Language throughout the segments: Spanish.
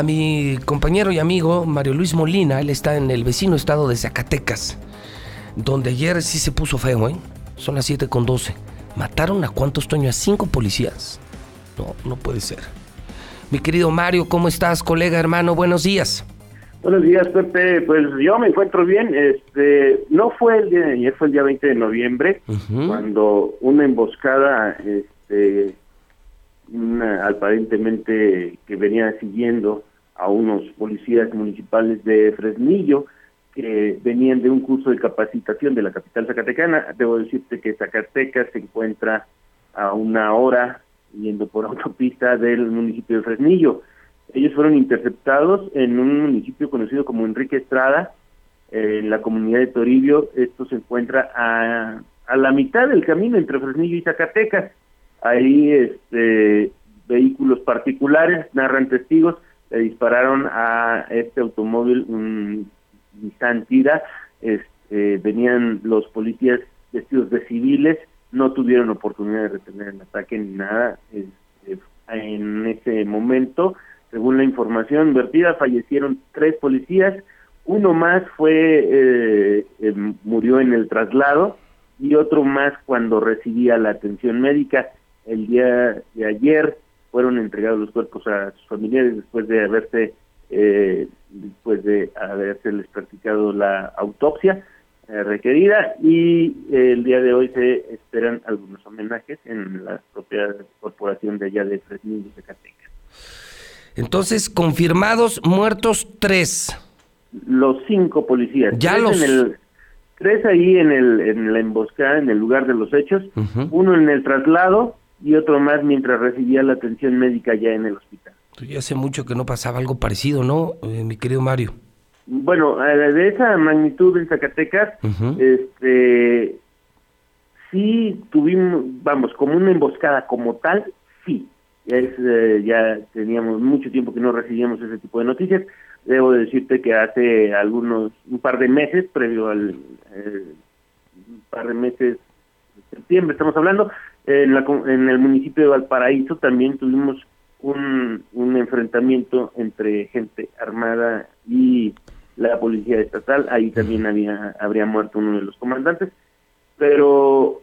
A mi compañero y amigo Mario Luis Molina, él está en el vecino estado de Zacatecas, donde ayer sí se puso feo, ¿eh? Son las 7 con 12. ¿Mataron a cuántos, Toño? ¿A cinco policías? No, no puede ser. Mi querido Mario, ¿cómo estás, colega, hermano? Buenos días. Buenos días, Pepe. Pues yo me encuentro bien. Este, no fue el día de ayer, fue el día 20 de noviembre, cuando una emboscada, este, una, aparentemente que venía siguiendo a unos policías municipales de Fresnillo que venían de un curso de capacitación de la capital zacatecana. Debo decirte que Zacatecas se encuentra a una hora yendo por autopista del municipio de Fresnillo. Ellos fueron interceptados en un municipio conocido como Enrique Estrada, en la comunidad de Toribio. Esto se encuentra a, a la mitad del camino entre Fresnillo y Zacatecas. Ahí este, vehículos particulares, narran testigos, le dispararon a este automóvil, un Nissan Tira, este, venían los policías vestidos de civiles, no tuvieron oportunidad de retener el ataque ni nada este, en ese momento. Según la información vertida, fallecieron tres policías, uno más fue eh, eh, murió en el traslado y otro más cuando recibía la atención médica. El día de ayer fueron entregados los cuerpos a sus familiares después de haberse eh, después de haberse practicado la autopsia eh, requerida y el día de hoy se esperan algunos homenajes en la propia corporación de allá de Fresnillo y Zacatecas. Entonces, confirmados muertos tres. Los cinco policías. Ya los... En el, tres ahí en, el, en la emboscada, en el lugar de los hechos, uno en el traslado y otro más mientras recibía la atención médica ya en el hospital. Ya hace mucho que no pasaba algo parecido, ¿no, eh, mi querido Mario? Bueno, eh, de esa magnitud en Zacatecas, este, sí tuvimos, vamos, como una emboscada como tal, sí. Es, eh, ya teníamos mucho tiempo que no recibíamos ese tipo de noticias. Debo decirte que hace algunos, un par de meses, previo al un par de meses, de septiembre estamos hablando, en, la, en el municipio de Valparaíso también tuvimos un, un enfrentamiento entre gente armada y la policía estatal, ahí también había habría muerto uno de los comandantes, pero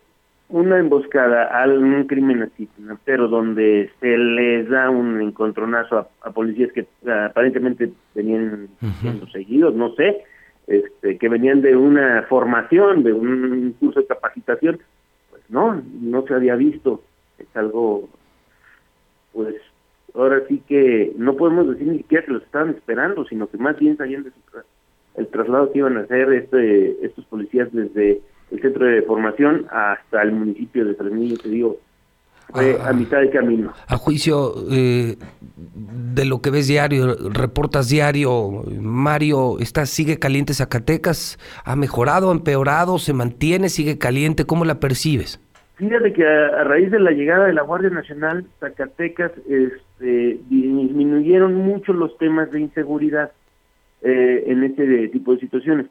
una emboscada a un crimen así, pero donde se les da un encontronazo a, policías que aparentemente venían siendo seguidos, no sé, este, que venían de una formación, de un curso de capacitación, no, no se había visto. Es algo, pues, ahora sí que no podemos decir ni siquiera que los estaban esperando, sino que más bien sabían de el traslado que iban a hacer este, estos policías desde el centro de formación hasta el municipio de Fresnillo, te digo, ah, a mitad de camino. A juicio eh, de lo que ves diario, reportas diario, Mario, está, sigue caliente Zacatecas, ha mejorado, ha empeorado, se mantiene, sigue caliente, ¿cómo la percibes? Fíjate que a, raíz de la llegada de la Guardia Nacional, Zacatecas este, disminuyeron mucho los temas de inseguridad eh, en este tipo de situaciones,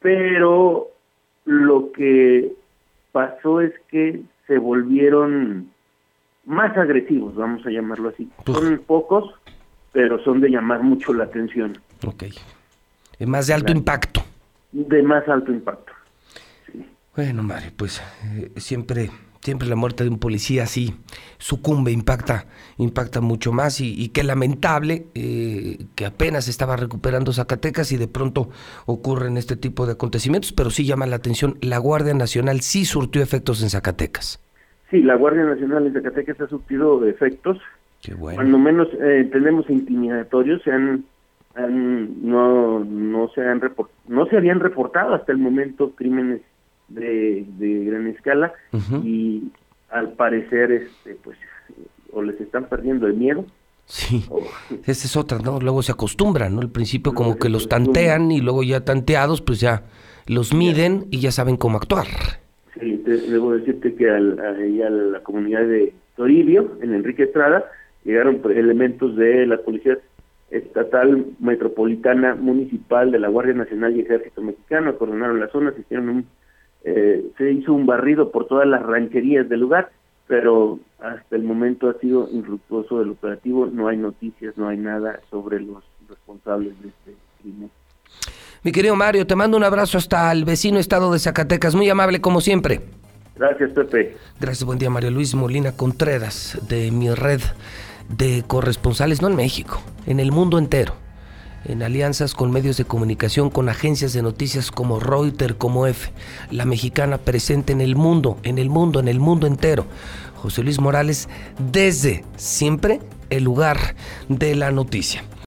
pero lo que pasó es que se volvieron más agresivos, vamos a llamarlo así. Son pocos, pero son de llamar mucho la atención. Ok. Es más de alto impacto. De más alto impacto. Bueno, Mario, pues eh, siempre siempre la muerte de un policía así sucumbe, impacta, impacta mucho más y, qué lamentable eh, que apenas estaba recuperando Zacatecas y de pronto ocurren este tipo de acontecimientos, pero sí llama la atención, la Guardia Nacional sí surtió efectos en Zacatecas. Sí, la Guardia Nacional en Zacatecas ha surtido efectos. Qué bueno. Cuando menos eh, tenemos intimidatorios, se han, no no se han no se habían reportado hasta el momento crímenes de, de gran escala y al parecer este pues o les están perdiendo el miedo Sí, esa es otra, ¿no? Luego se acostumbran, ¿no? Al principio como que los tantean y luego ya tanteados, pues ya los miden y ya saben cómo actuar. Debo decirte que al, a, a la comunidad de Toribio, en Enrique Estrada, llegaron elementos de la Policía Estatal Metropolitana Municipal de la Guardia Nacional y Ejército Mexicano, coronaron la zona, se hicieron un, eh, se hizo un barrido por todas las rancherías del lugar, pero hasta el momento ha sido infructuoso el operativo, no hay noticias, no hay nada sobre los responsables de este crimen. Mi querido Mario, te mando un abrazo hasta el vecino estado de Zacatecas, muy amable como siempre. Gracias, Pepe. Gracias, buen día, Mario Luis Molina Contreras, de mi red de corresponsales, no en México, en el mundo entero en alianzas con medios de comunicación, con agencias de noticias como Reuters, como F, la mexicana presente en el mundo, en el mundo, en el mundo entero. José Luis Morales desde siempre el lugar de la noticia.